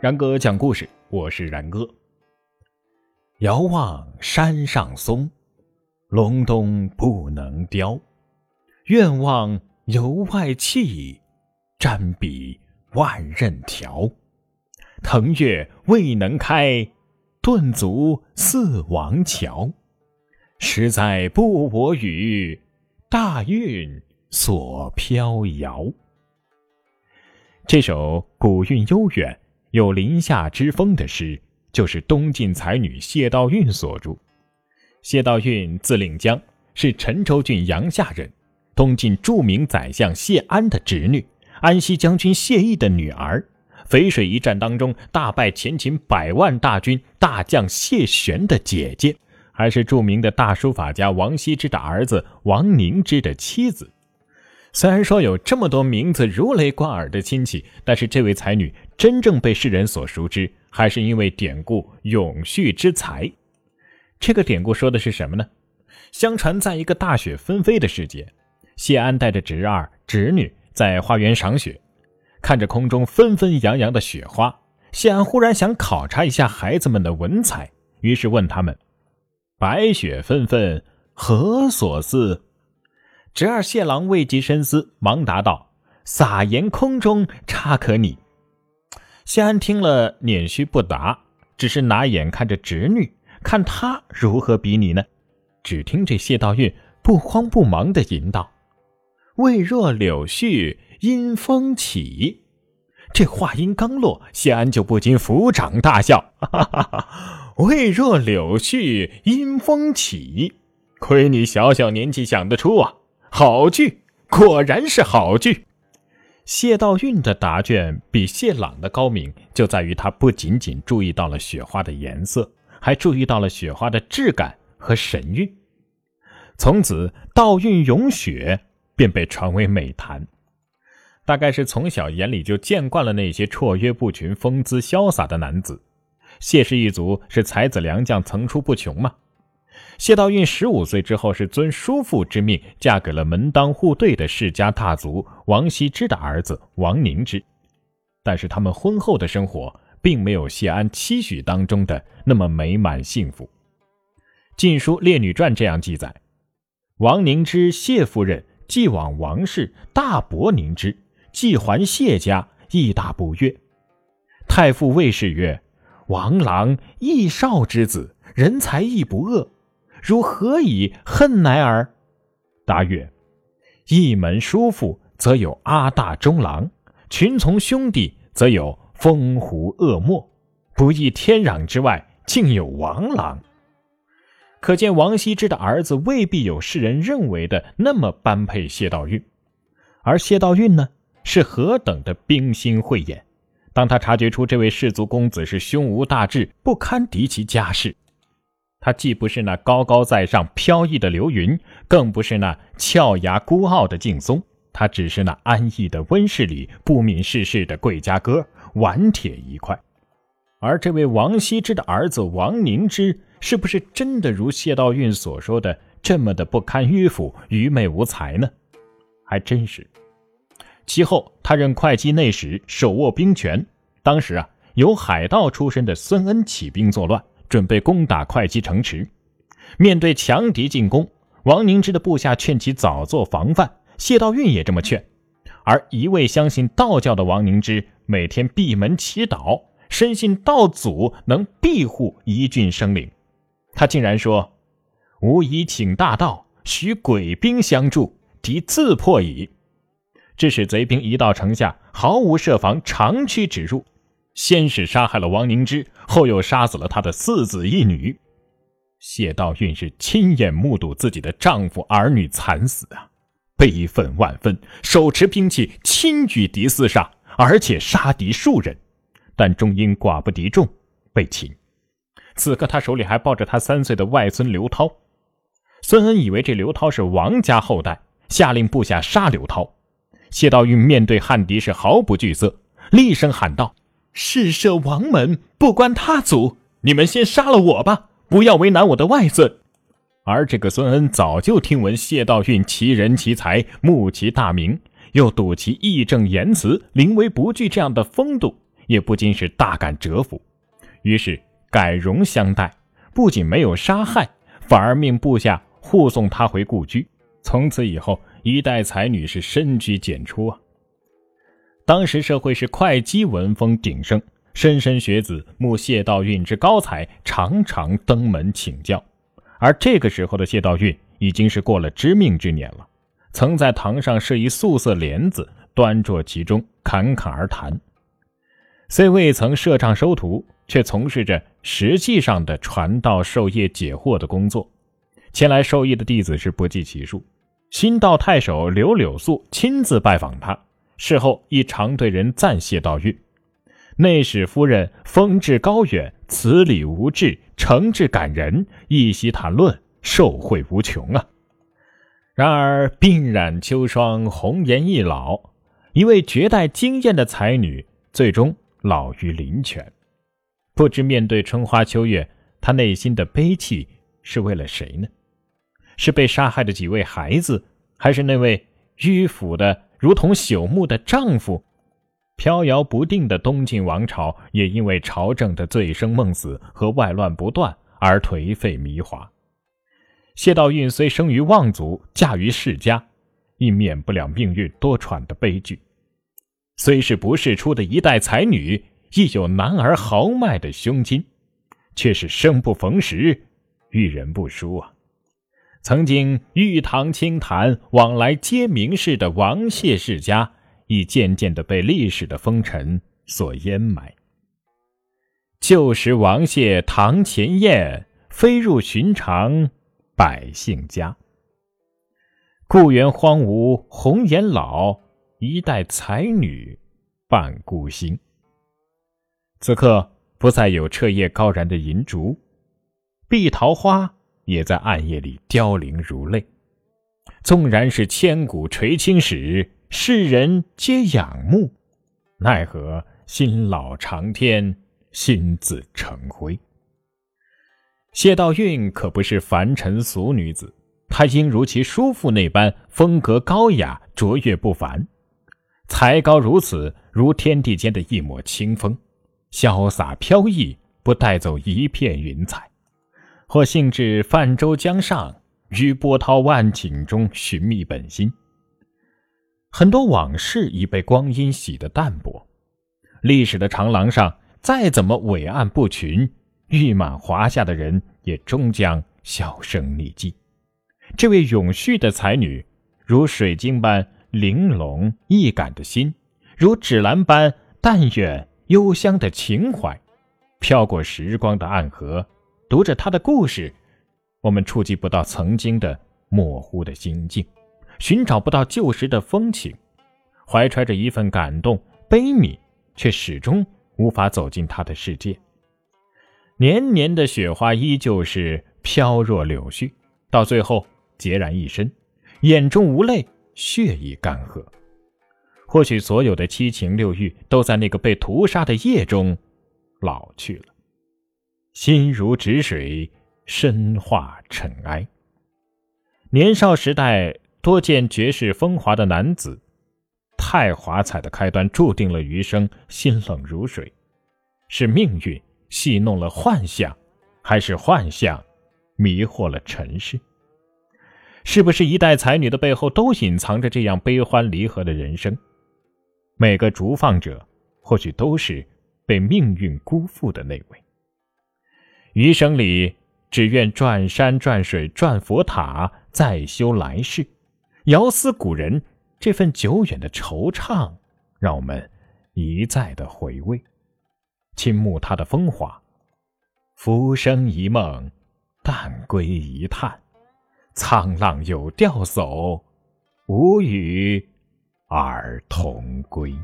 然哥讲故事，我是然哥。遥望山上松，隆冬不能凋。愿望由外气，瞻彼万仞条。腾跃未能开，顿足似王桥。实在不我与，大运所飘摇。这首古韵悠远。有林下之风的诗，就是东晋才女谢道韫所著。谢道韫字令江，是陈州郡阳夏人，东晋著名宰相谢安的侄女，安西将军谢毅的女儿。淝水一战当中大败前秦百万大军大将谢玄的姐姐，还是著名的大书法家王羲之的儿子王凝之的妻子。虽然说有这么多名字如雷贯耳的亲戚，但是这位才女真正被世人所熟知，还是因为典故“永续之才”。这个典故说的是什么呢？相传在一个大雪纷飞的时节，谢安带着侄儿侄女在花园赏雪，看着空中纷纷扬扬的雪花，谢安忽然想考察一下孩子们的文采，于是问他们：“白雪纷纷，何所似？”侄儿谢郎未及深思，忙答道：“撒盐空中差可拟。”谢安听了，捻须不答，只是拿眼看着侄女，看她如何比拟呢？只听这谢道韫不慌不忙地吟道：“未若柳絮因风起。”这话音刚落，谢安就不禁抚掌大笑：“哈哈哈！未若柳絮因风起，亏你小小年纪想得出啊！”好句，果然是好句。谢道韫的答卷比谢朗的高明，就在于他不仅仅注意到了雪花的颜色，还注意到了雪花的质感和神韵。从此，道韵咏雪便被传为美谈。大概是从小眼里就见惯了那些绰约不群、风姿潇洒的男子，谢氏一族是才子良将层出不穷嘛。谢道韫十五岁之后，是遵叔父之命嫁给了门当户对的世家大族王羲之的儿子王凝之。但是他们婚后的生活并没有谢安期许当中的那么美满幸福。《晋书·列女传》这样记载：王凝之谢夫人既往王氏，大伯凝之，既还谢家，亦大不悦。太傅魏氏曰：“王郎亦少之子，人才亦不恶。”如何以恨乃尔？答曰：一门叔父，则有阿大中郎；群从兄弟，则有风狐恶墨。不亦天壤之外，竟有王郎。可见王羲之的儿子未必有世人认为的那么般配谢道韫，而谢道韫呢，是何等的冰心慧眼。当他察觉出这位士族公子是胸无大志，不堪敌其家世。他既不是那高高在上、飘逸的流云，更不是那俏牙孤傲的劲松，他只是那安逸的温室里不敏世事的贵家哥，顽铁一块。而这位王羲之的儿子王凝之，是不是真的如谢道韫所说的这么的不堪迂腐、愚昧无才呢？还真是。其后，他任会稽内史，手握兵权。当时啊，有海盗出身的孙恩起兵作乱。准备攻打会稽城池，面对强敌进攻，王凝之的部下劝其早做防范。谢道韫也这么劝，而一味相信道教的王凝之，每天闭门祈祷，深信道祖能庇护一郡生灵。他竟然说：“吾已请大道，许鬼兵相助，敌自破矣。”致使贼兵一到城下，毫无设防，长驱直入。先是杀害了王凝之，后又杀死了他的四子一女。谢道韫是亲眼目睹自己的丈夫儿女惨死啊，悲愤万分，手持兵器亲与敌厮杀，而且杀敌数人，但终因寡不敌众被擒。此刻他手里还抱着他三岁的外孙刘涛。孙恩以为这刘涛是王家后代，下令部下杀刘涛。谢道韫面对汉敌是毫不惧色，厉声喊道。事涉王门，不关他族，你们先杀了我吧，不要为难我的外孙。而这个孙恩早就听闻谢道韫奇人奇才，慕其大名，又睹其义正言辞、临危不惧这样的风度，也不禁是大感折服，于是改容相待，不仅没有杀害，反而命部下护送他回故居。从此以后，一代才女是深居简出啊。当时社会是会稽文风鼎盛，莘莘学子慕谢道韫之高才，常常登门请教。而这个时候的谢道韫已经是过了知命之年了，曾在堂上设一素色帘子，端坐其中，侃侃而谈。虽未曾设帐收徒，却从事着实际上的传道授业解惑的工作。前来授业的弟子是不计其数。新道太守刘柳素亲自拜访他，事后亦常对人赞谢道韫。内史夫人风致高远，词理无滞，诚挚感人，一席谈论，受惠无穷啊。然而鬓染秋霜，红颜易老，一位绝代惊艳的才女，最终。老于林泉，不知面对春花秋月，他内心的悲戚是为了谁呢？是被杀害的几位孩子，还是那位迂腐的如同朽木的丈夫？飘摇不定的东晋王朝，也因为朝政的醉生梦死和外乱不断而颓废迷华。谢道韫虽生于望族，嫁于世家，亦免不了命运多舛的悲剧。虽是不世出的一代才女，亦有男儿豪迈的胸襟，却是生不逢时，遇人不淑啊！曾经玉堂清谈、往来皆名士的王谢世家，已渐渐的被历史的风尘所淹埋。旧时王谢堂前燕，飞入寻常百姓家。故园荒芜红颜老。一代才女伴孤星。此刻不再有彻夜高燃的银烛，碧桃花也在暗夜里凋零如泪。纵然是千古垂青史，世人皆仰慕，奈何心老长天，心自成灰。谢道韫可不是凡尘俗女子，她应如其叔父那般风格高雅，卓越不凡。才高如此，如天地间的一抹清风，潇洒飘逸，不带走一片云彩。或兴致泛舟江上，于波涛万顷中寻觅本心。很多往事已被光阴洗得淡薄，历史的长廊上再怎么伟岸不群，誉满华夏的人也终将销声匿迹。这位永续的才女，如水晶般。玲珑易感的心，如芷兰般淡远幽香的情怀，飘过时光的暗河。读着他的故事，我们触及不到曾经的模糊的心境，寻找不到旧时的风情，怀揣着一份感动悲悯，却始终无法走进他的世界。年年的雪花依旧是飘若柳絮，到最后孑然一身，眼中无泪。血已干涸，或许所有的七情六欲都在那个被屠杀的夜中老去了，心如止水，身化尘埃。年少时代多见绝世风华的男子，太华彩的开端注定了余生心冷如水。是命运戏弄了幻象，还是幻象迷惑了尘世？是不是一代才女的背后都隐藏着这样悲欢离合的人生？每个逐放者，或许都是被命运辜负的那位。余生里，只愿转山转水转佛塔，再修来世。遥思古人这份久远的惆怅，让我们一再的回味，倾慕他的风华。浮生一梦，但归一叹。沧浪有钓叟，无语而同归。